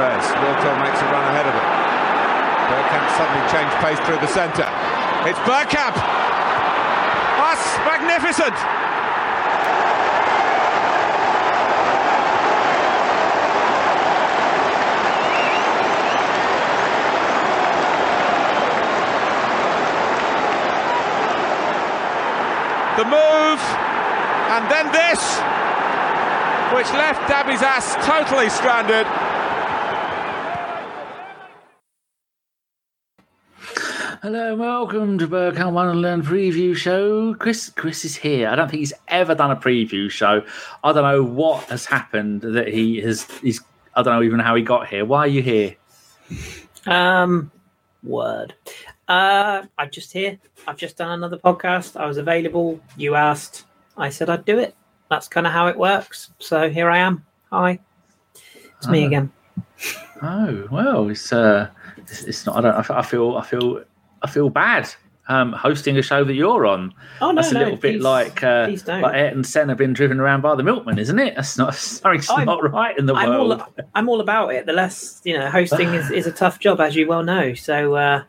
Perez. Makes a run ahead of him. Bergkamp suddenly changed pace through the centre. It's Bergkamp! That's magnificent! The move, and then this, which left Dabizas totally stranded. Hello and welcome to Bergkamp Learn preview show. Kris Kris is here. I don't think he's ever done a preview show. I don't know what has happened that he has he's I don't know even how he got here. Why are you here? Um word. Uh I'm just here. I've just done another podcast. I was available. You asked. I said I'd do it. That's kind of how it works. So here I am. Hi. It's me again. Oh well, it's uh, it's, it's not. I don't. I feel. I feel. I feel bad. Um, hosting a show that you're on. Oh no, That's a no, little bit like uh, like Ayrton Senna being driven around by the milkman, isn't it? That's not something's I'm- not right in the I'm world. all I'm all about it. The less you know, hosting is, is a tough job, as you well know. So, uh,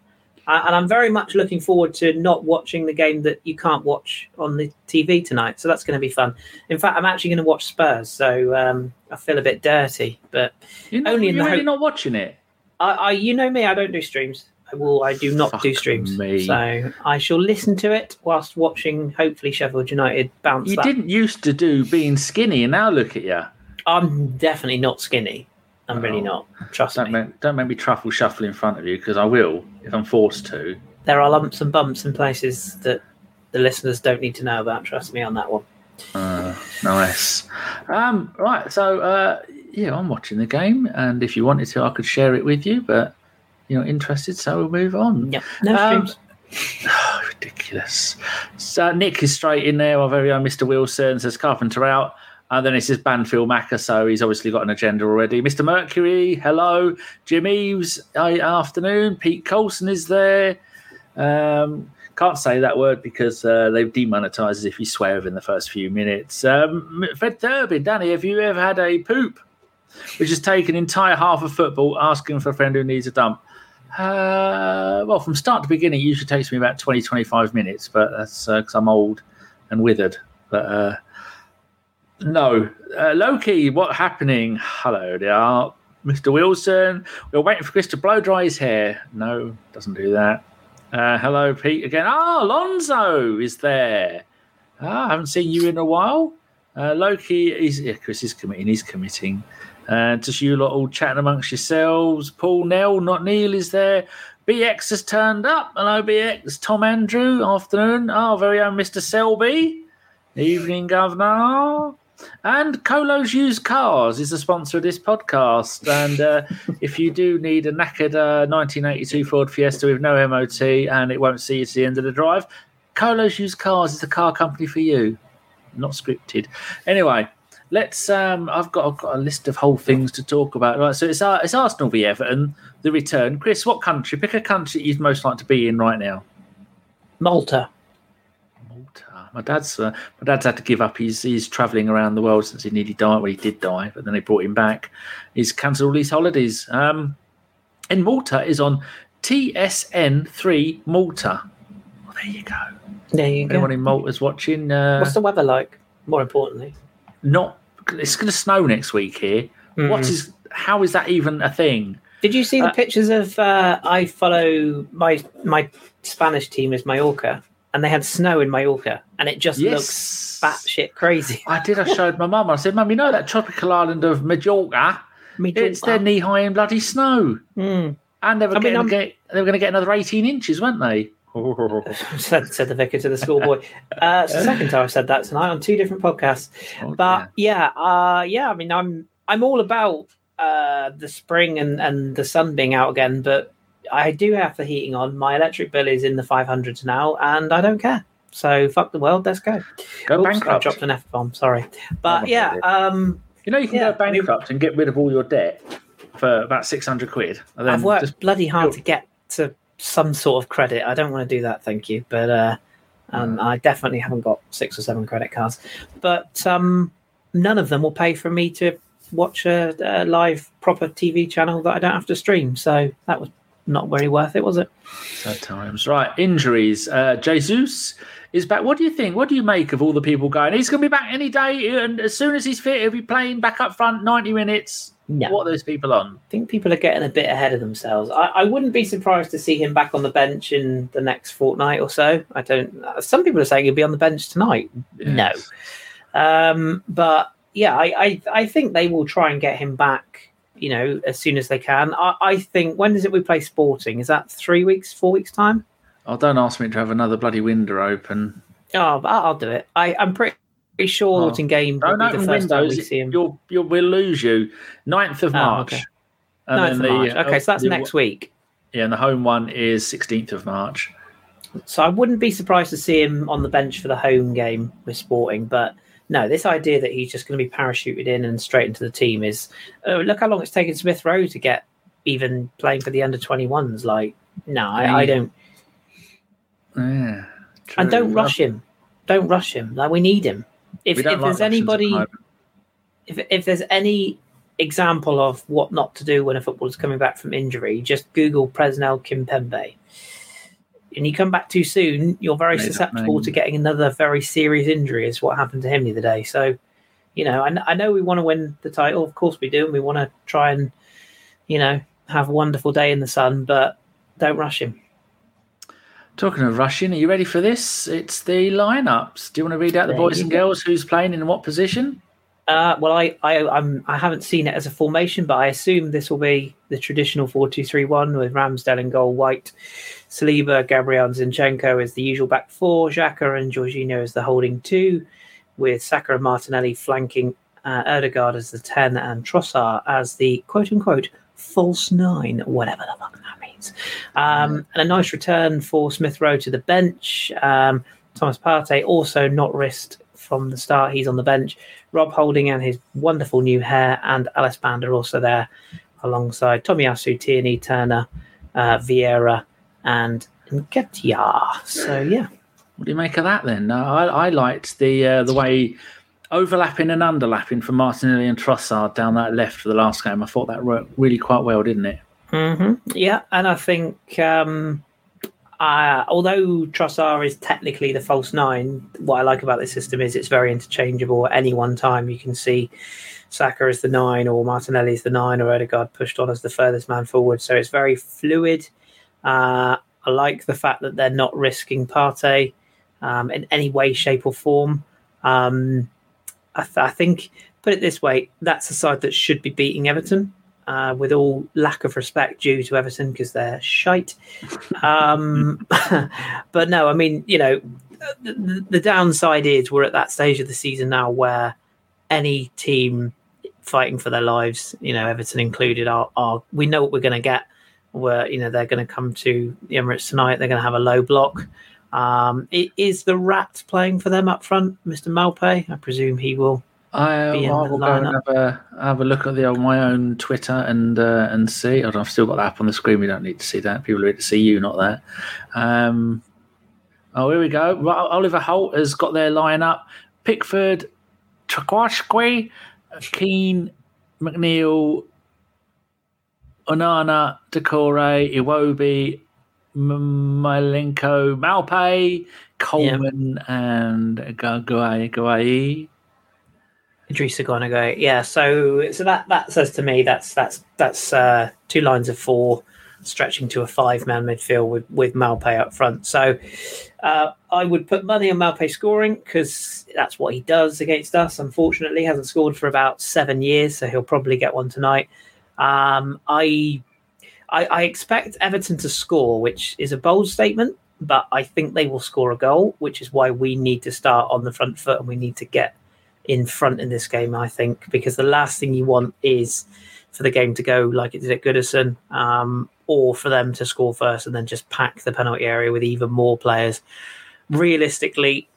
I, and I'm very much looking forward to not watching the game that you can't watch on the TV tonight. So that's going to be fun. In fact, I'm actually going to watch Spurs. So um, I feel a bit dirty, but You're, not, only in you're the really hope- not watching it. I, I, you know me, I don't do streams. I will. I do not do streams. me. So I shall listen to it whilst watching. Hopefully, Sheffield United bounce. You that. didn't used to do being skinny, and now look at you. I'm definitely not skinny. I'm really Oh. not. Trust Don't me. make, don't make me truffle shuffle in front of you because I will if I'm forced to. There are lumps and bumps in places that the listeners don't need to know about. Trust me on that one. Uh, nice. Um, right, so uh, yeah, I'm watching the game, and if you wanted to, I could share it with you, but you're not interested, so we'll move on. Yep. No Um, streams. Oh, ridiculous. So Nick is straight in there. Our very own Mr. Wilson says Carpenter out. And then it says Banfield Macca, so he's obviously got an agenda already. Mr. Mercury, hello. Jim Eves, uh, afternoon. Pete Colson is there. Um, can't say that word because uh, they've demonetized if you swear within the first few minutes. Um, Fred Thurbin, Danny, have you ever had a poop which has taken entire half of football asking for a friend who needs a dump? Uh, well, from start to beginning, it usually takes me about 20, 25 minutes, but that's because I'm old and withered. But uh, no. Uh, Loki, what happening? Hello there, Mr. Wilson. We're waiting for Kris to blow dry his hair. No, doesn't do that. Uh, hello, Pete, again. Ah, Alonso is there. Ah, I haven't seen you in a while. Uh, Loki is, yeah, Kris is committing, he's committing. Uh, just you lot all chatting amongst yourselves. Paul Nell, not Neil, is there. BX has turned up. Hello, BX. Tom Andrew, afternoon. Our very own Mr. Selby. Evening, Governor. And Colo's Used Cars is the sponsor of this podcast. And uh, if you do need a knackered uh, 1982 Ford Fiesta with no MOT and it won't see you to the end of the drive, Colo's Used Cars is the car company for you. Not scripted. Anyway, let's. Um, I've got, I've got a list of whole things to talk about. Right, so it's, uh, it's Arsenal v Everton, the return. Kris, what country? Pick a country you'd most like to be in right now. Malta. Malta. My dad's uh, my dad's had to give up. He's he's travelling around the world since he nearly died. Well, he did die, but then they brought him back. He's cancelled all his holidays. Um, and Malta is on TSN three Malta. Well, there you go. There you go. Anyone in Malta's watching? Uh, What's the weather like? More importantly, not. It's going to snow next week here. What Mhm. is? How is that even a thing? Did you see the Uh, pictures of? Uh, I follow my my Spanish team is Mallorca, and they had snow in Mallorca, and it just looks batshit crazy. I did. I showed my mum. I said, "Mum, you know that tropical island of Majorca? It's their knee high in bloody snow." Mm. And they were I mean, going to get they were going to get another eighteen inches, weren't they? Said, said the vicar to the schoolboy. Uh, it's the second time I've said that tonight on two different podcasts. Oh, but yeah, uh, yeah. I mean, I'm I'm all about uh, the spring and and the sun being out again, but I do have the heating on. My electric bill is in the 500s now, and I don't care. So fuck the world. Let's go. Go bankrupt. dropped an f bomb. Sorry, but Oh, yeah. Um, You know, you can Yeah, go bankrupt and get rid of all your debt for about six hundred quid. And then I've worked just- bloody hard to get to some sort of credit. I don't want to do that, thank you, but uh, um, I definitely haven't got six or seven credit cards. But um, none of them will pay for me to watch a, a live proper TV channel that I don't have to stream. So that was not very worth it, was it? Sad times. Right, injuries. Uh, Jesus is back. What do you think? What do you make of all the people going? He's going to be back any day, and as soon as he's fit, he'll be playing back up front, ninety minutes. No. What are those people on? I think people are getting a bit ahead of themselves. I, I wouldn't be surprised to see him back on the bench in the next fortnight or so. I don't. Some people are saying he'll be on the bench tonight. Yes. No, um, but yeah, I, I I think they will try and get him back. You know, as soon as they can. I, I think when is it we play Sporting? Is that three weeks, four weeks time? Oh, don't ask me to have another bloody window open. Oh, I- I'll do it. I, I'm pretty, pretty sure Oh. Luton game will Don't be the open first time we windows. see him. You'll, you'll, we'll lose you. 9th of Oh, March. okay. And 9th then of the- March. Okay, so that's the- next week. Yeah, and the home one is 16th of March. So I wouldn't be surprised to see him on the bench for the home game with Sporting. But no, this idea that he's just going to be parachuted in and straight into the team is oh, look how long it's taken Smith Rowe to get even playing for the under 21s. Like, no, I, I don't. Yeah. And don't rush him. Don't rush him. Like, we need him. If, if like there's the anybody, if, if there's any example of what not to do when a footballer's coming back from injury, just Google Presnel Kimpembe. And you come back too soon, you're very susceptible to getting another very serious injury, is what happened to him the other day. So, you know, I, I know we want to win the title, of course we do, and we want to try and, you know, have a wonderful day in the sun, but don't rush him. Talking of rushing, are you ready for this? It's the lineups. Do you want to read out the There boys and go. girls who's playing in what position? Uh, well, I, I, I'm, I haven't seen it as a formation, but I assume this will be the traditional 4 2 3 1 with Ramsdale in goal, White, Saliba, Gabriel, and Zinchenko as the usual back four, Xhaka and Jorginho as the holding two, with Saka and Martinelli flanking uh, Odegaard as the 10 and Trossard as the quote unquote false nine, whatever the fuck that means. Um, and a nice return for Smith Rowe to the bench. Um, Thomas Partey also not risked from the start. He's on the bench. Rob Holding and his wonderful new hair, and Alice Band are also there alongside Tomiyasu, Tierney, Turner, uh, Vieira, and Nketiah. So, yeah. What do you make of that then? No, I, I liked the uh, the way overlapping and underlapping from Martinelli and Trossard down that left for the last game. I thought that worked really quite well, didn't it? hmm Yeah, and I think um, uh, although Trossard is technically the false nine, what I like about this system is it's very interchangeable. At any one time, you can see Saka as the nine, or Martinelli as the nine, or Odegaard pushed on as the furthest man forward. So it's very fluid. Uh, I like the fact that they're not risking Partey um, in any way, shape, or form. Um, I, th- I think, put it this way, that's a side that should be beating Everton uh, with all lack of respect due to Everton because they're shite. Um, but no, I mean, you know, the, the downside is we're at that stage of the season now where any team fighting for their lives, you know, Everton included, are, are we know what we're going to get. Where you know they're going to come to the Emirates tonight, they're going to have a low block. Um, is the rat playing for them up front, Mr. Maupay? I presume he will. I, I will go and have a have a look at the on my own Twitter and uh, and see. I've still got the app on the screen. We don't need to see that. People need to see you, not that. Um, oh, here we go. Oliver Holt has got their lineup: Pickford, Tarkowski, Keane, McNeil, Onana, Doucouré, Iwobi, M- Mykolenko, Maupay, Coleman, and Gagai. Idrissa Guanago. Yeah, so so that that says to me that's that's that's uh, two lines of four stretching to a five man midfield with with Maupay up front. So uh, I would put money on Maupay scoring because that's what he does against us. Unfortunately, hasn't scored for about seven years, so he'll probably get one tonight. Um, I, I I expect Everton to score, which is a bold statement, but I think they will score a goal, which is why we need to start on the front foot and we need to get in front in this game, I think, because the last thing you want is for the game to go like it did at Goodison, um, or for them to score first and then just pack the penalty area with even more players. Realistically,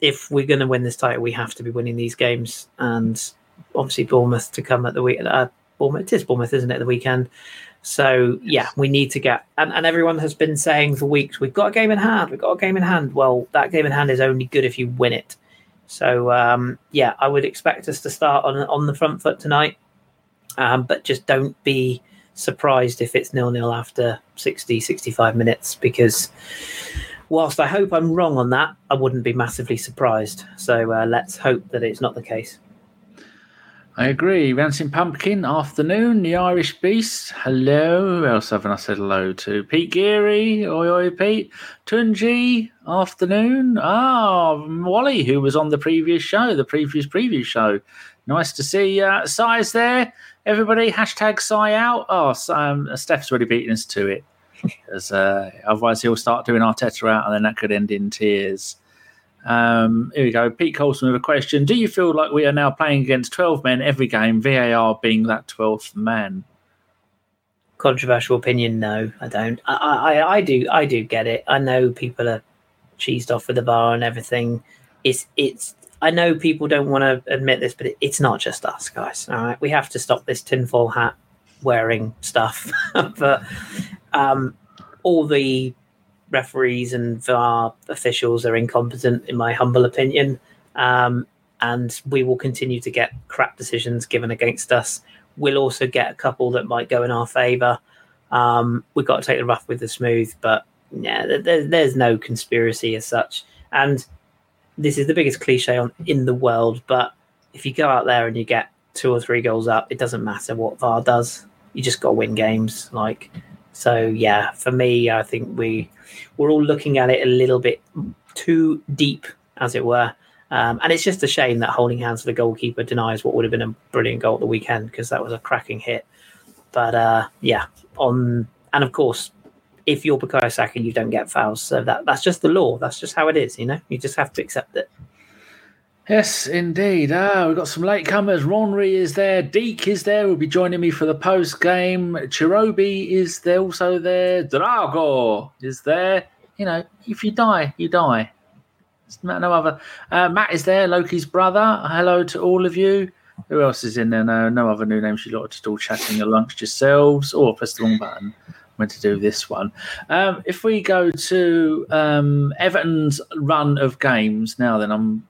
if we're going to win this title, we have to be winning these games, and obviously Bournemouth to come at the week. Uh, Bournemouth, it is Bournemouth, isn't it? The weekend. So yeah, we need to get and, and everyone has been saying for weeks we've got a game in hand, we've got a game in hand. Well, that game in hand is only good if you win it. So um, yeah, I would expect us to start on on the front foot tonight. Um, but just don't be surprised if it's nil nil after 60, 65 minutes because whilst I hope I'm wrong on that, I wouldn't be massively surprised. So uh, let's hope that it's not the case. I agree. Rancid Pumpkin, afternoon. The Irish Beast, hello. Who else haven't I said hello to? Pete Geary, oi oi Pete. Tunji, afternoon. Ah, Wally, who was on the previous show, the previous previous show. Nice to see uh, Size there. Everybody, hashtag Psy out. Oh, um, Steph's already beaten us to it. Because uh, otherwise he'll start doing Arteta out and then that could end in tears. Um, here we go. Pete Colson with a question. Do you feel like we are now playing against 12 men every game, VAR being that 12th man? Controversial opinion, no, I don't. I, I, I do I do get it. I know people are cheesed off with the bar and everything. It's it's I know people don't want to admit this, but it, it's not just us, guys. All right, we have to stop this tinfoil hat wearing stuff. but um, all the referees and VAR officials are incompetent, in my humble opinion. Um, and we will continue to get crap decisions given against us. We'll also get a couple that might go in our favour. Um, we've got to take the rough with the smooth, but yeah, there, there's no conspiracy as such. And this is the biggest cliche on in the world, but if you go out there and you get two or three goals up, it doesn't matter what VAR does. You just got to win games. Like so, yeah. For me, I think we we're all looking at it a little bit too deep, as it were. Um, and it's just a shame that holding hands for the goalkeeper denies what would have been a brilliant goal at the weekend because that was a cracking hit. But uh, yeah, on and of course, if you're Bukayo Saka, you don't get fouls. So that that's just the law. That's just how it is. You know, you just have to accept it. Yes, indeed. Ah, we've got some latecomers. Ronry is there. Deek is there. Will be joining me for the post game. Chirobi is there also there. Drago is there. You know, if you die, you die. no other. Uh, Matt is there. Loki's brother. Hello to all of you. Who else is in there? No, no other new names. You lot are just all chatting amongst yourselves. Oh, press the wrong button. Went to do this one. Um, if we go to um, Everton's run of games now, then I'm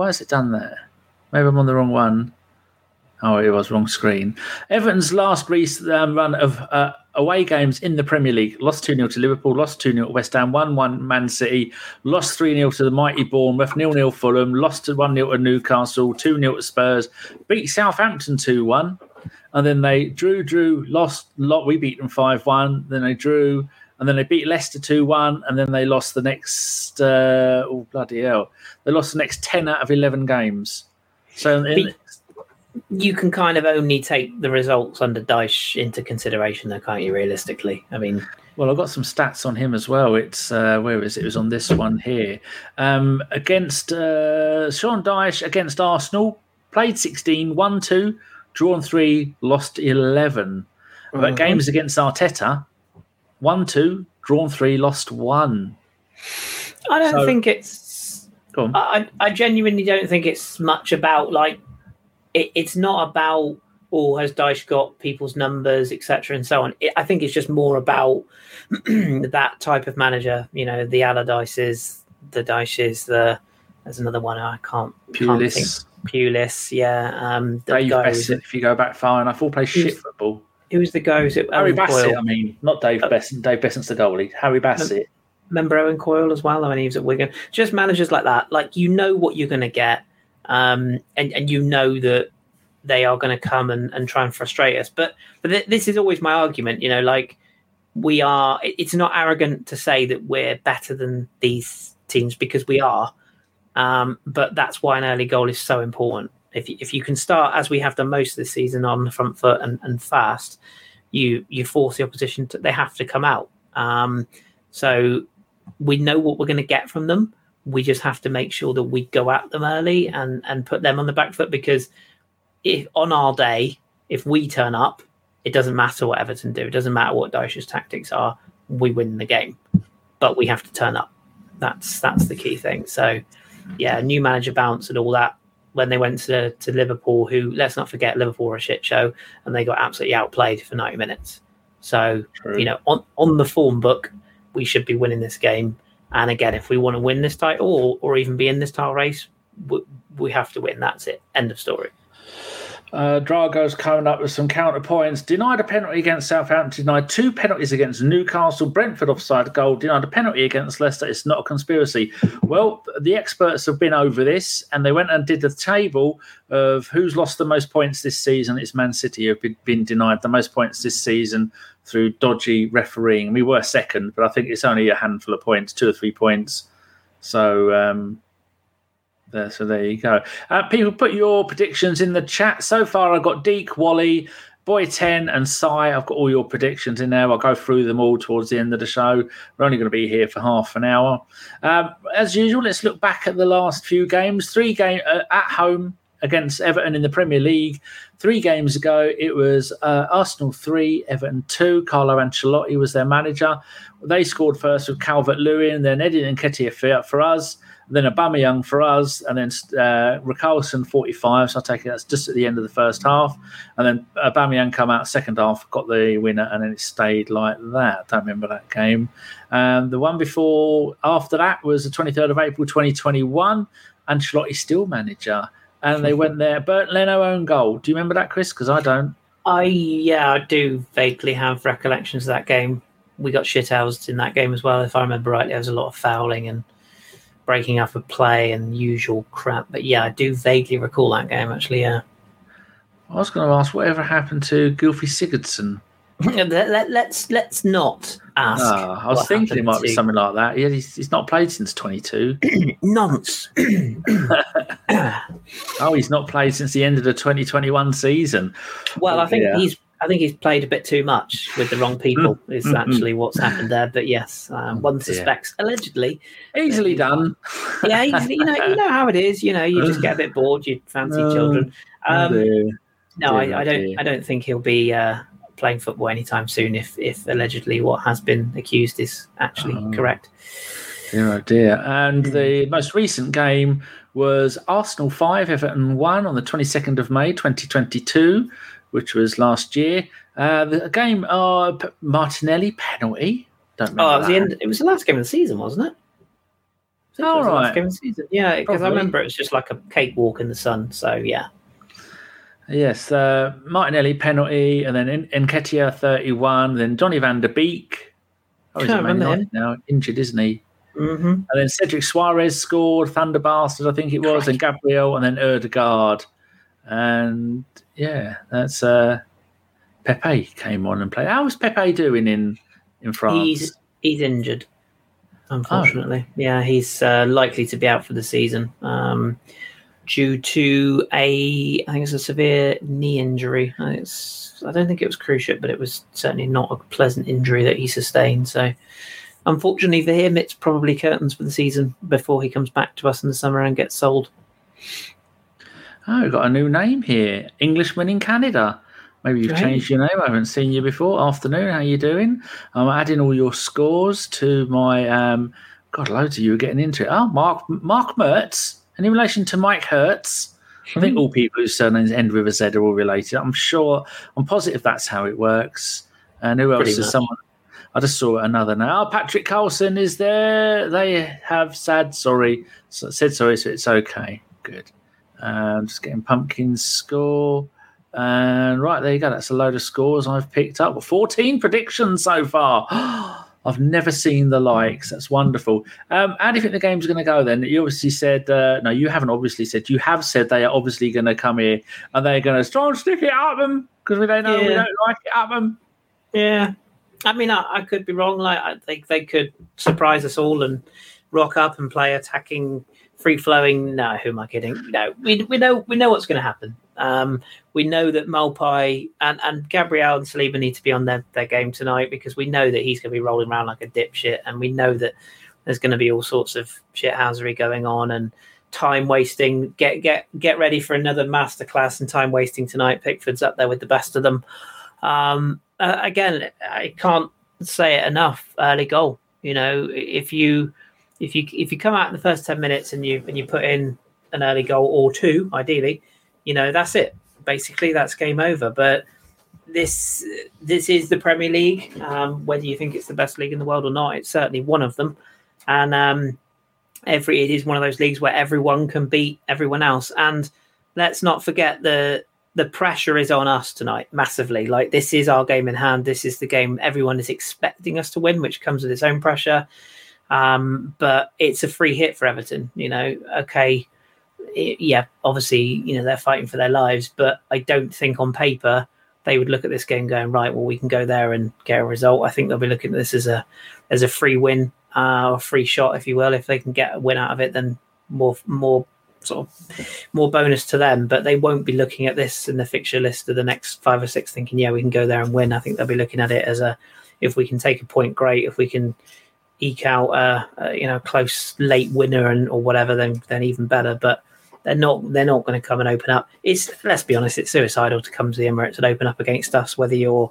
why is it done there? Maybe I'm on the wrong one. Oh, it was wrong screen. Everton's last um, run of uh, away games in the Premier League lost 2 0 to Liverpool, lost 2 0 to West Ham, 1 1 Man City, lost 3 0 to the mighty Bournemouth, 0 0 Fulham, lost 1 0 to Newcastle, 2 0 to Spurs, beat Southampton 2 1, and then they drew, drew, lost, lot. We beat them 5 1, then they drew, and then they beat Leicester 2 1, and then they lost the next, uh, oh, bloody hell. They lost the next 10 out of 11 games. So in, you can kind of only take the results under Dyche into consideration, though, can't you, realistically? I mean, well, I've got some stats on him as well. It's uh, where is it? It was on this one here. Um, against uh, Sean Dyche against Arsenal, played 16, won 2, drawn 3, lost 11. But mm-hmm. games against Arteta, won two, drawn three, lost one. I don't so, think it's. I, I genuinely don't think it's much about like. It, it's not about or oh, has Dyche got people's numbers, etc., and so on. It, I think it's just more about that type of manager. You know, the Allardyces, the Dyches, the there's another one I can't. Pulis. Can't think. Pulis, yeah. Um, Dave Beckett, if you go back far enough, all play shit football. Who was the guy? Was it Harry Owen Bassett? Coyle? I mean, not Dave uh, Beasant. Dave Beasant's the goalie. Harry Bassett. Remember Owen Coyle as well? I mean, he was at Wigan. Just managers like that. Like you know what you're going to get, um, and and you know that they are going to come and, and try and frustrate us. But but th- this is always my argument. You know, like we are. It's not arrogant to say that we're better than these teams because we are. Um, but that's why an early goal is so important if you, if you can start as we have done most of the season on the front foot and, and fast, you you force the opposition to they have to come out. Um, so we know what we're going to get from them. We just have to make sure that we go at them early and and put them on the back foot because if on our day, if we turn up, it doesn't matter what Everton do. It doesn't matter what Dyche's tactics are. We win the game, but we have to turn up. That's that's the key thing. So, yeah, new manager bounce and all that when they went to, to Liverpool, who let's not forget Liverpool were a shit show and they got absolutely outplayed for 90 minutes. So, True. you know, on, on the form book, we should be winning this game. And again, if we want to win this title or, or even be in this title race, we, we have to win. That's it. End of story. Uh, Drago's coming up with some counter points. Denied a penalty against Southampton. Denied two penalties against Newcastle. Brentford offside goal. Denied a penalty against Leicester. It's not a conspiracy. Well, the experts have been over this, and they went and did the table of who's lost the most points this season. It's Man City who've been denied the most points this season through dodgy refereeing. We were second, but I think it's only a handful of points, two or three points. So. Um, there, so there you go. Uh, people, put your predictions in the chat. So far, I've got Deek, Wally, Boy 10, and Sai. I've got all your predictions in there. I'll go through them all towards the end of the show. We're only going to be here for half an hour. Um, as usual, let's look back at the last few games. Three game uh, at home against Everton in the Premier League. Three games ago, it was uh, Arsenal 3, Everton 2. Carlo Ancelotti was their manager. They scored first with Calvert Lewin, then Eddie Nketiah for us then Aubameyang for us, and then uh, Richarlison 45. So I take it that's just at the end of the first half, and then Aubameyang come out second half, got the winner, and then it stayed like that. I Don't remember that game. Um, the one before after that was the 23rd of April 2021. Ancelotti still manager, and they went there. Bernd Leno own goal. Do you remember that, Kris? Because I don't. I yeah, I do vaguely have recollections of that game. We got shit shithoused in that game as well, if I remember rightly. There was a lot of fouling and breaking up a play and usual crap. But yeah, I do vaguely recall that game actually. Yeah. I was going to ask whatever happened to Gylfi Sigurdsson. let, us let's, let's not ask. Oh, I was thinking it might to... be something like that. Yeah, he's, he's not played since twenty two. Nonce. oh, he's not played since the end of the twenty twenty one season. Well, I think yeah. he's I think he's played a bit too much with the wrong people. is actually what's happened there. But yes, um, one suspects yeah. allegedly. Easily done. yeah, easily, you know, you know how it is. You know, you just get a bit bored. You fancy oh, children. Um, no, I, I, don't. I don't think he'll be uh, playing football anytime soon. If if allegedly what has been accused is actually oh. correct. Dear oh dear. And the most recent game was Arsenal 5, Everton 1 on the 22nd of May 2022 which was last year. Uh, the game, uh, Martinelli penalty. Don't know. Oh, it was, the end, it was the last game of the season, wasn't it? All right. game of the season. Yeah, because I remember it was just like a cakewalk in the sun. So yeah. Yes, uh, Martinelli penalty, and then Nketiah 31, then Donny van der Beek. Oh, he's remember now, injured, isn't he? Mm-hmm. And then Cedric Soares scored, Thunder Bastard, I think it was, and Gabriel, and then Odegaard. And yeah, that's uh, Pepe came on and played. How was Pepe doing in in France? He's he's injured, unfortunately. Oh. Yeah, he's uh, likely to be out for the season um, due to a I think it's a severe knee injury. It's I don't think it was cruciate, but it was certainly not a pleasant injury that he sustained. So. Unfortunately for him, it's probably curtains for the season before he comes back to us in the summer and gets sold. Oh, we've got a new name here. Englishman in Canada. Maybe you've changed your name. I haven't seen you before. Afternoon, how are you doing? I'm adding all your scores to my. Um, God, loads of you are getting into it. Oh, Mark Mark Mertz. And in relation to Mike Hertz, I think hmm. all people whose surnames end with a Z are all related. I'm sure. I'm positive that's how it works. And who else Pretty is much. someone? I just saw another now. Oh, Patrick Carlson is there. They have sad sorry, said sorry, so it's okay. Good. Um, just getting Pumpkin's score. And right, there you go. That's a load of scores I've picked up. 14 predictions so far. I've never seen the likes. That's wonderful. Um, how do you think the game's going to go then? You obviously said, uh, no, you haven't obviously said, you have said they are obviously going to come here and they're going to try and stick it at them because we don't know yeah. we don't like it at them. Yeah. I mean, I, I could be wrong. Like, I think they could surprise us all and rock up and play attacking free flowing. No, who am I kidding? No, we, we know we know what's going to happen. Um, we know that Maupay and, and Gabriel and Saliba need to be on their, their game tonight because we know that he's going to be rolling around like a dipshit, and we know that there's going to be all sorts of shithousery going on and time wasting. Get get get ready for another masterclass and time wasting tonight. Pickford's up there with the best of them. Um, uh, again, I can't say it enough. Early goal. You know, if you if you if you come out in the first ten minutes and you and you put in an early goal or two, ideally, you know that's it. Basically, that's game over. But this this is the Premier League. Um, whether you think it's the best league in the world or not, it's certainly one of them. And um, every it is one of those leagues where everyone can beat everyone else. And let's not forget the the pressure is on us tonight massively. Like this is our game in hand. This is the game everyone is expecting us to win, which comes with its own pressure. Um, but it's a free hit for Everton. You know, okay, it, yeah, obviously, you know they're fighting for their lives, but I don't think on paper they would look at this game going right. Well, we can go there and get a result. I think they'll be looking at this as a as a free win uh, or free shot, if you will. If they can get a win out of it, then more more sort of more bonus to them. But they won't be looking at this in the fixture list of the next five or six, thinking, yeah, we can go there and win. I think they'll be looking at it as a if we can take a point, great. If we can eke out a, a you know close late winner and or whatever, then then even better. But they're not they're not going to come and open up. It's let's be honest, it's suicidal to come to the Emirates and open up against us, whether you're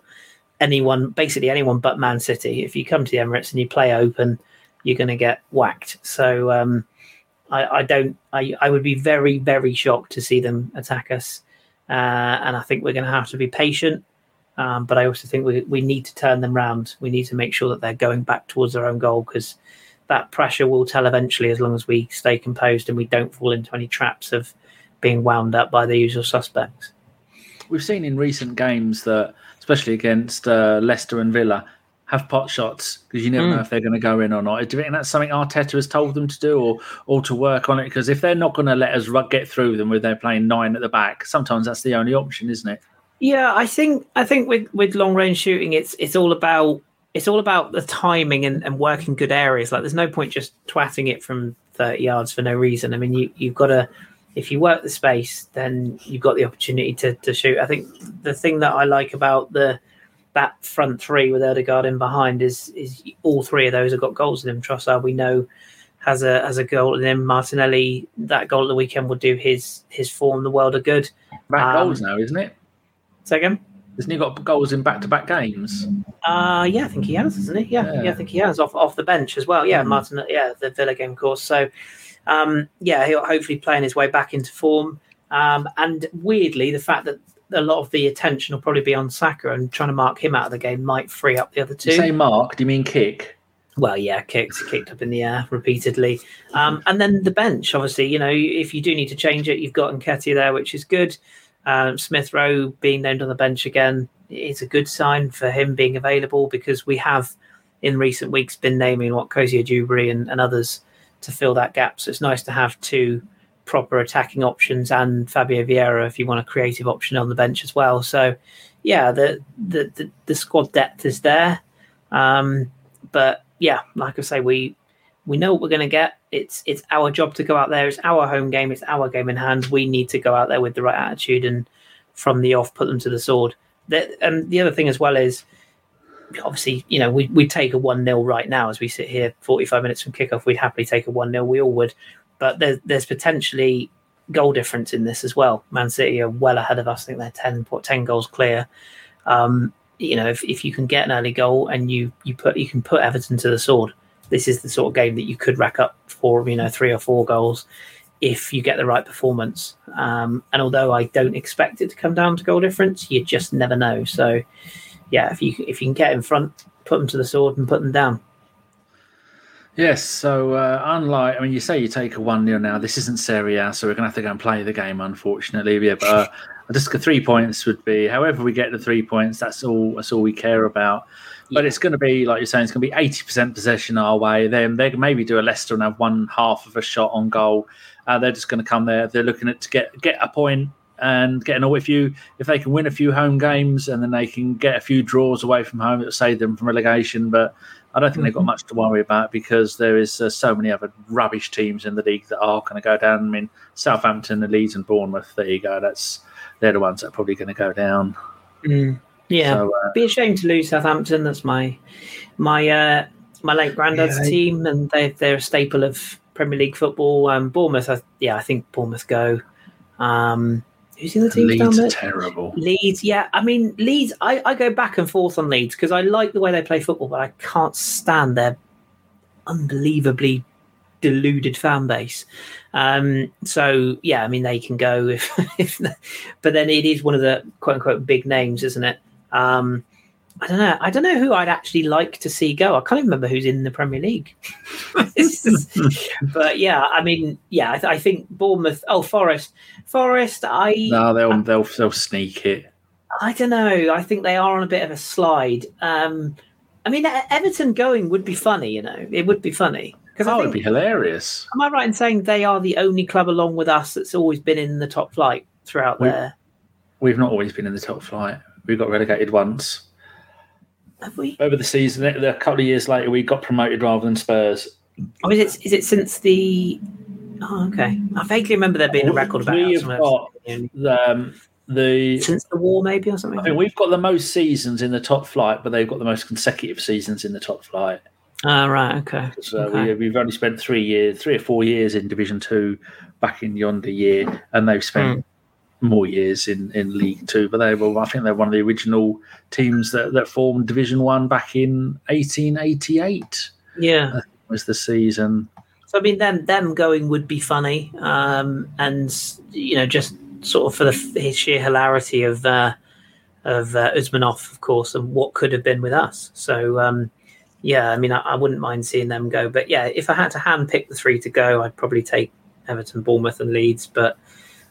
anyone, basically anyone but Man City. If you come to the Emirates and you play open, you're going to get whacked. So um, I, I, don't. I, I would be very very shocked to see them attack us, uh, and I think we're going to have to be patient. Um, but I also think we we need to turn them round. We need to make sure that they're going back towards their own goal because that pressure will tell eventually as long as we stay composed and we don't fall into any traps of being wound up by the usual suspects. We've seen in recent games that, especially against uh, Leicester and Villa, have pot shots because you never mm. know if they're going to go in or not. Do you think that's something Arteta has told them to do or, or to work on it? Because if they're not going to let us get through them with they're playing nine at the back, sometimes that's the only option, isn't it? Yeah, I think I think with, with long range shooting, it's it's all about it's all about the timing and, and working good areas. Like there's no point just twatting it from 30 yards for no reason. I mean, you, you've got to, if you work the space, then you've got the opportunity to, to shoot. I think the thing that I like about the that front three with Odegaard in behind is is all three of those have got goals in them. Trossard, we know, has a has a goal in him. Martinelli, that goal at the weekend will do his his form the world of good. Back um, goals now, isn't it? Second. Hasn't he got goals in back to back games? Uh yeah, I think he has, isn't he? Yeah, yeah, yeah I think he has off off the bench as well. Yeah, mm. Martin. Yeah, the Villa game, of course. So, um, yeah, he'll hopefully playing his way back into form. Um, and weirdly, the fact that a lot of the attention will probably be on Saka and trying to mark him out of the game might free up the other two. You say mark? Do you mean kick? Well, yeah, kicks kicked up in the air repeatedly, um, and then the bench. Obviously, you know, if you do need to change it, you've got Nketiah there, which is good. Um, Smith Rowe being named on the bench again is a good sign for him being available because we have in recent weeks been naming what Kosi Ejeabri and, and others to fill that gap. So it's nice to have two proper attacking options and Fabio Vieira if you want a creative option on the bench as well. So yeah, the the the, the squad depth is there. Um, but yeah, like I say, we we know what we're going to get. It's it's our job to go out there. It's our home game. It's our game in hand. We need to go out there with the right attitude and from the off put them to the sword. The, and the other thing as well is obviously, you know, we we take a one 0 right now as we sit here, forty five minutes from kickoff. We'd happily take a one 0 We all would, but there's there's potentially goal difference in this as well. Man City are well ahead of us. I think they're 10, 10 goals clear. Um, you know, if, if you can get an early goal and you you put you can put Everton to the sword this is the sort of game that you could rack up for you know three or four goals if you get the right performance. Um, and although I don't expect it to come down to goal difference, you just never know. So yeah, if you if you can get in front, put them to the sword and put them down. Yes, so uh, unlike, I mean, you say you take a 1 0 now. This isn't Serie A, so we're going to have to go and play the game, unfortunately. Yeah, but uh, just three points would be, however, we get the three points, that's all That's all we care about. But it's going to be like you're saying, it's going to be eighty percent possession our way. Then they maybe do a Leicester and have one half of a shot on goal. Uh, they're just going to come there. They're looking at to get get a point and getting away. If you if they can win a few home games and then they can get a few draws away from home, it'll save them from relegation. But I don't think mm-hmm. they've got mm-hmm. much to worry about because there is uh, so many other rubbish teams in the league that are going to go down. I mean, Southampton, the Leeds, and Bournemouth. There you go. That's they're the ones that are probably going to go down. Mm. Yeah, so, uh, be ashamed to lose Southampton. That's my my uh, my late granddad's yeah, team, and they they're a staple of Premier League football. Um, Bournemouth, I, yeah, I think Bournemouth go. Um, who's in the team Leeds there? terrible. Leeds, yeah. I mean, Leeds. I, I go back and forth on Leeds because I like the way they play football, but I can't stand their unbelievably deluded fan base. Um, so yeah, I mean they can go if, if, but then it is one of the quote unquote big names, isn't it? Um, I don't know. I don't know who I'd actually like to see go. I can't even remember who's in the Premier League. but yeah, I mean, yeah, I, th- I, think Bournemouth. Oh, Forest, Forest. I no, they'll I, they'll they'll sneak it. I don't know. I think they are on a bit of a slide. Um, I mean, Everton going would be funny. You know, it would be funny because oh, it'd be hilarious. Am I right in saying they are the only club along with us that's always been in the top flight throughout we've, there? We've not always been in the top flight. We got relegated once. Have we? Over the season, a couple of years later, we got promoted rather than Spurs. Oh, is it? Is it since the? Oh, okay. I vaguely remember there being a record about we have got the, um, the since the war, maybe or something. I think we've got the most seasons in the top flight, but they've got the most consecutive seasons in the top flight. Ah, uh, right. Okay. So okay. We, have only spent three years, three or four years in Division Two back in yonder year, and they've spent. Mm more years in, in League Two, but they were I think they're one of the original teams that, that formed Division One back in 1888. Yeah, was the season. So I mean, them them going would be funny, um, and you know, just sort of for the his sheer hilarity of uh, of uh, Usmanov, of course, and what could have been with us. So um, yeah, I mean, I, I, wouldn't mind seeing them go. But yeah, if I had to handpick the three to go, I'd probably take Everton, Bournemouth, and Leeds. But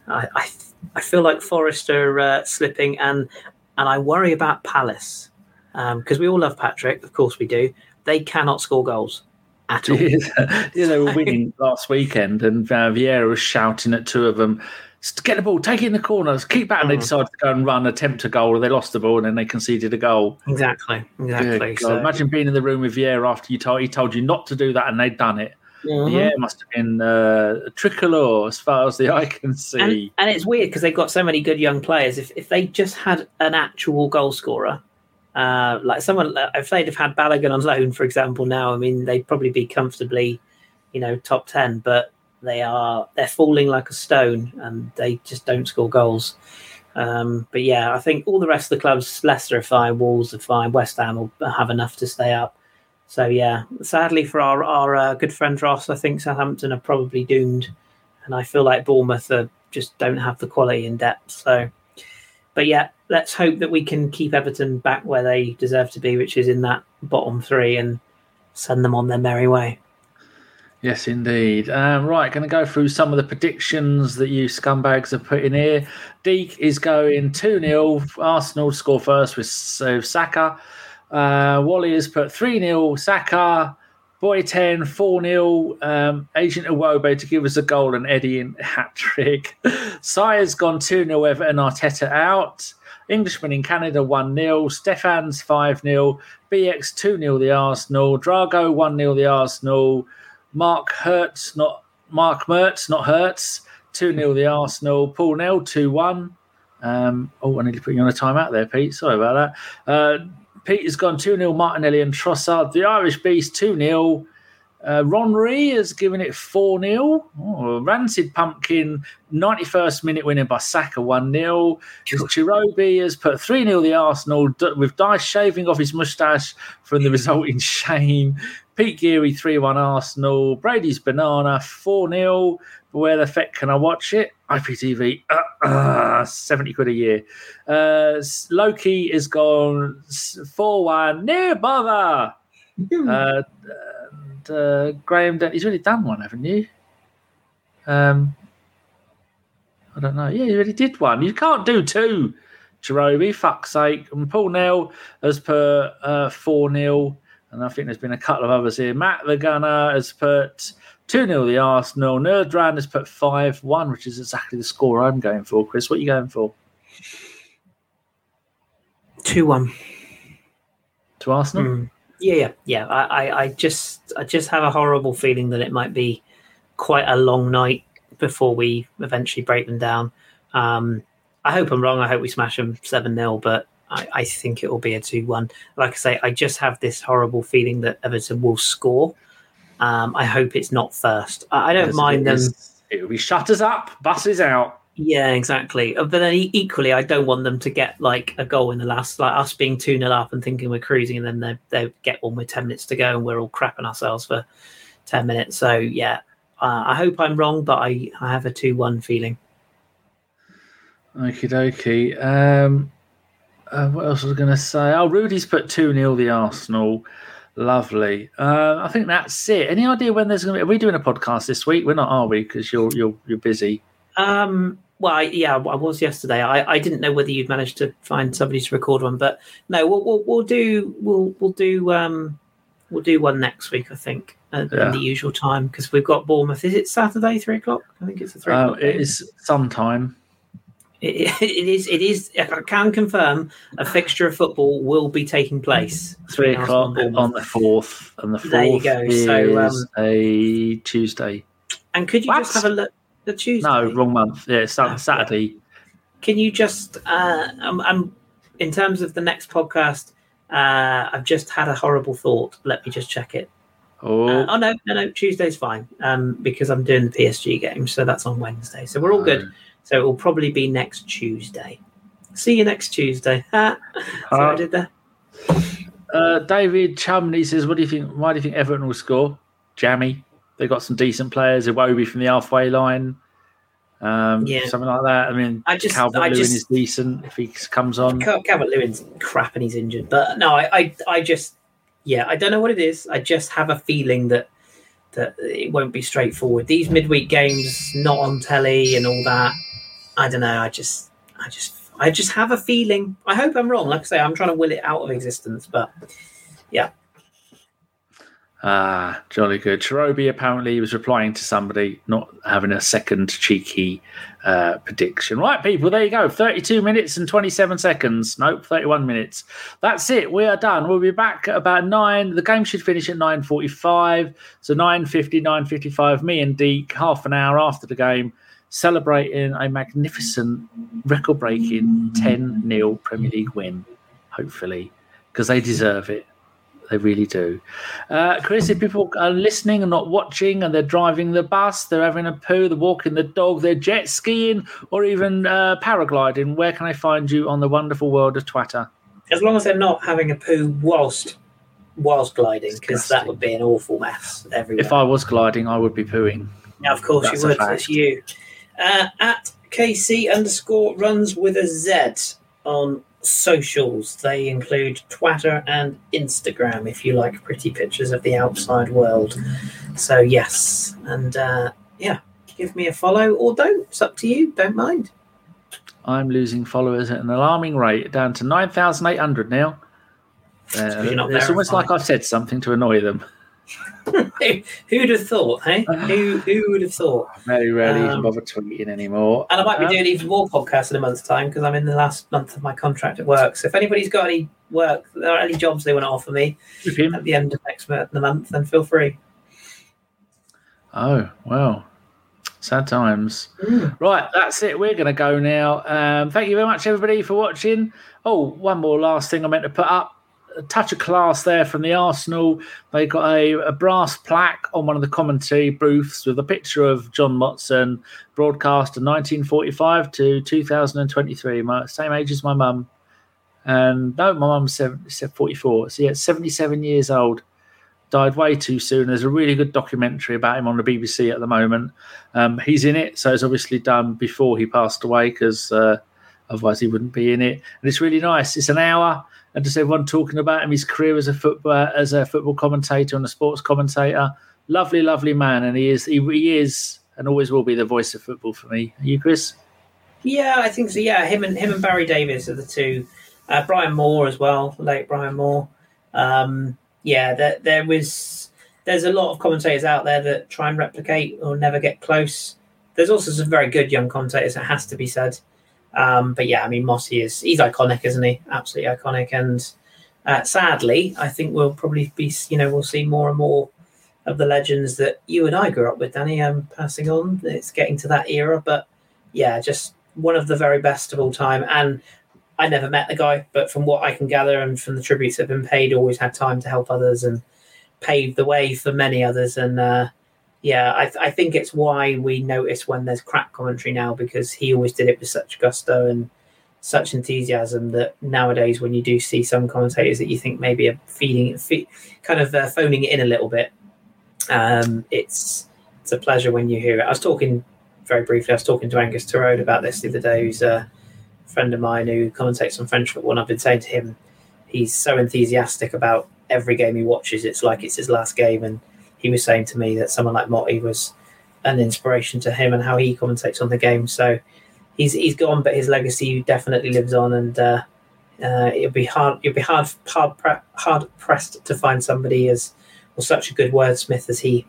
I, I I feel like Forest are uh, slipping, and and I worry about Palace because um, we all love Patrick, of course we do. They cannot score goals at all. yeah, they were winning last weekend, and uh, Vieira was shouting at two of them. Get the ball, take it in the corners, keep back. And they mm. decided to go and run, attempt a goal, and they lost the ball, and then they conceded a goal. Exactly, exactly. so. Imagine being in the room with Vieira after you told he told you not to do that, and they'd done it. Mm-hmm. Yeah, it must have been uh, tricolor as far as the eye can see. And, and it's weird because they've got so many good young players. If if they just had an actual goal scorer, uh, like someone, if they'd have had Balogun on loan, for example, now, I mean, they'd probably be comfortably, you know, top ten. But they are they're falling like a stone, and they just don't score goals. Um, but yeah, I think all the rest of the clubs, Leicester are fine, Wolves are fine, West Ham will have enough to stay up. So yeah, sadly for our our uh, good friend Ross, I think Southampton are probably doomed, and I feel like Bournemouth are, just don't have the quality in depth. So, but yeah, let's hope that we can keep Everton back where they deserve to be, which is in that bottom three, and send them on their merry way. Yes, indeed. Um, right, going to go through some of the predictions that you scumbags have put in here. Deek is going 2 0. Arsenal score first with uh, Saka. Uh, Wally has put 3 0 Saka, Boy 10, 4 0. Um, Agent Iwobi to give us a goal and Eddie in hat trick. Sire's gone 2 0 Everton, Arteta out. Englishman in Canada 1 0. Stefan's 5 0. BX 2 0 the Arsenal. Drago 1 0 the Arsenal. Mark Hertz, not Mark Mertz, not Hertz. 2 0 the Arsenal. Paul Nell 2 1. Um, oh, I need to put you on a timeout there, Pete. Sorry about that. Uh, Peter's gone 2 0 Martinelli and Trossard. The Irish Beast 2 0. Uh, Ron Ree has given it 4 0. Oh, Rancid Pumpkin, 91st minute winning by Saka 1 0. Chirobi has put 3 0 the Arsenal with Dyche shaving off his moustache from the resulting shame. Pete Geary 3 1 Arsenal. Brady's Banana 4 0. Where the feck can I watch it? IPTV, uh, uh, 70 quid a year. Uh, Loki is gone 4 1. Near bother. Uh, and, uh, Graham, he's really done one, haven't you? Um, I don't know. Yeah, he already did one. You can't do two, Jeromy, fuck's sake. And Paul Nell has put uh, 4 0. And I think there's been a couple of others here. Matt the Gunner has put 2 0 the Arsenal. Nerdran has put 5 1, which is exactly the score I'm going for. Kris, what are you going for? 2 1. To Arsenal? Mm. Yeah, yeah, yeah. I, I, I just I just have a horrible feeling that it might be quite a long night before we eventually break them down. Um, I hope I'm wrong. I hope we smash them 7 0, but I, I, think it will be a 2 1. Like I say, I just have this horrible feeling that Everton will score. Um, I hope it's not first. I, I don't mind them. it will be shutters up, buses out. Yeah, exactly. Uh, but then equally, I don't want them to get like a goal in the last, like us being 2 0 up and thinking we're cruising, and then they, they get one with 10 minutes to go and we're all crapping ourselves for 10 minutes. So, yeah, uh, I hope I'm wrong, but I, I have a 2 1 feeling. Okie dokie. Um, Uh, what else was I going to say? Oh, Rudy's put 2 0 the Arsenal. Lovely. Uh, I think that's it. Any idea when there's going to be? Are we doing a podcast this week? We're not, are we? Because you're you're you're busy. Um, well, I, yeah, I was yesterday. I, I didn't know whether you'd managed to find somebody to record one, but no, we'll we'll, we'll do we'll we'll do um we'll do one next week. I think at, Yeah. the usual time because we've got Bournemouth. Is it Saturday three o'clock? I think it's a three Uh, o'clock. it sometime. It, it is. It is. I can confirm a fixture of football will be taking place. Three o'clock on the fourth, and the fourth There you go. is So, um, a Tuesday. And could you just have a look? The Tuesday. No, wrong month. Yeah, it's Sat- Ah, Saturday. Can you just? Uh, um, um, in terms of the next podcast, uh, I've just had a horrible thought. Let me just check it. Oh, Uh, oh no, no, no. Tuesday's fine. Um, because I'm doing the PSG game, so that's on Wednesday. So we're all good. So it will probably be next Tuesday. See you next Tuesday. Ha. See I Uh, did there? Uh, David Chumley says, "What do you think? Why do you think Everton will score? Jammy, they got some decent players. Iwobi from the halfway line, um, Yeah. something like that. I mean, I just- Calvert Lewin is decent if he comes on. Cal- Calvert Lewin's crap and he's injured. But no, I, I, I just, yeah, I don't know what it is. I just have a feeling that that it won't be straightforward. These midweek games, not on telly and all that. I don't know. I just, I just, I just have a feeling. I hope I'm wrong. Like I say, I'm trying to will it out of existence, but yeah. Ah, jolly good. Cherobi apparently was replying to somebody, not having a second cheeky uh, prediction. Right, people, there you go. 32 minutes and 27 seconds. Nope, 31 minutes. That's it. We are done. We'll be back about 9. The game should finish at 9.45. So 9.50, 9.55, me and Deke, half an hour after the game, celebrating a magnificent, record-breaking 10-0 Premier League win, hopefully, because they deserve it. They really do. Uh, Kris, if people are listening and not watching and they're driving the bus, they're having a poo, they're walking the dog, they're jet skiing, or even uh, paragliding, where can I find you on the wonderful world of Twitter? as long as they're not having a poo whilst whilst gliding, because that would be an awful mess everywhere. If I was gliding, I would be pooing. Now, of course, That's you would. It's you. Uh, at KC underscore runs with a Z on socials. They include Twitter and Instagram if you like pretty pictures of the outside world. So, yes. And uh, yeah, give me a follow or don't. It's up to you. Don't mind. I'm losing followers at an alarming rate, down to 9,800 now. Uh, it's almost like I've said something to annoy them. Who- Who'd have thought, hey? Who, who would have thought? I very rarely even Um, bother tweeting anymore. And I might be Um, doing even more podcasts in a month's time because I'm in the last month of my contract at work. So if anybody's got any work there are any jobs they want to offer me at the end of next mo- the month, then feel free. Oh, well. Sad times. Right, that's it. We're going to go now. Um, thank you very much, everybody, for watching. Oh, one more last thing I meant to put up. A touch of class there from the Arsenal. They got a, a brass plaque on one of the commentary booths with a picture of John Motson, broadcast in 1945 to 2023. My same age as my mum. And no, my mum's seven- 44. So, yeah, 77 years old died way too soon. There's a really good documentary about him on the BBC at the moment. Um, he's in it, so it's obviously done before he passed away because uh, otherwise he wouldn't be in it. And it's really nice. It's an hour, and just everyone talking about him, his career as a football as a football commentator and a sports commentator. Lovely, lovely man, and he is he, he is and always will be the voice of football for me. Are you, Kris? Yeah, I think so. Yeah, him and him and Barry Davies are the two. Uh, Brian Moore as well, late Brian Moore. Um, yeah, there, there was. There's a lot of commentators out there that try and replicate or never get close. There's also some very good young commentators. It has to be said. Um, but yeah, I mean, Mossy is he's iconic, isn't he? Absolutely iconic. And uh, sadly, I think we'll probably be, you know, we'll see more and more of the legends that you and I grew up with, Danny. Um, passing on. It's getting to that era, but yeah, just one of the very best of all time. And I never met the guy, but from what I can gather and from the tributes that have been paid, always had time to help others and paved the way for many others. And uh, yeah, I, I think it's why we notice when there's crap commentary now because he always did it with such gusto and such enthusiasm that nowadays when you do see some commentators that you think maybe are feeding fe- kind of uh, phoning it in a little bit, um, it's it's a pleasure when you hear it. I was talking very briefly. I was talking to Angus Turode about this the other day, who's a friend of mine who commentates on French football, and I've been saying to him, he's so enthusiastic about every game he watches. It's like it's his last game, and he was saying to me that someone like Motty was an inspiration to him and how he commentates on the game. So he's he's gone, but his legacy definitely lives on, and uh, uh, it'll be hard. You'll be hard hard pre- hard pressed to find somebody as or such a good wordsmith as he.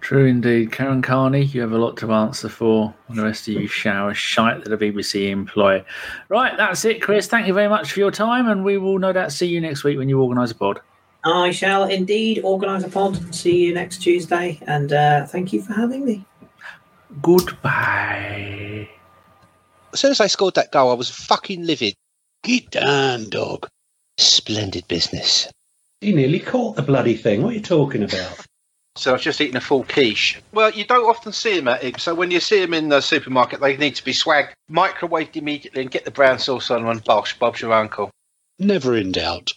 True indeed. Karen Carney, you have a lot to answer for. And the rest of you shower shite that a BBC employ. Right, that's it, Kris. Thank you very much for your time, and we will no doubt see you next week when you organise a pod. I shall indeed organise a pod. See you next Tuesday, and uh, thank you for having me. Goodbye. As soon as I scored that goal, I was fucking livid. Get down, dog. Splendid business. He nearly caught the bloody thing. What are you talking about? So I was just eating a full quiche. Well, you don't often see them at it. So when you see them in the supermarket, they need to be swagged, microwaved immediately, and get the brown sauce on them. And bosh, Bob's your uncle. Never in doubt.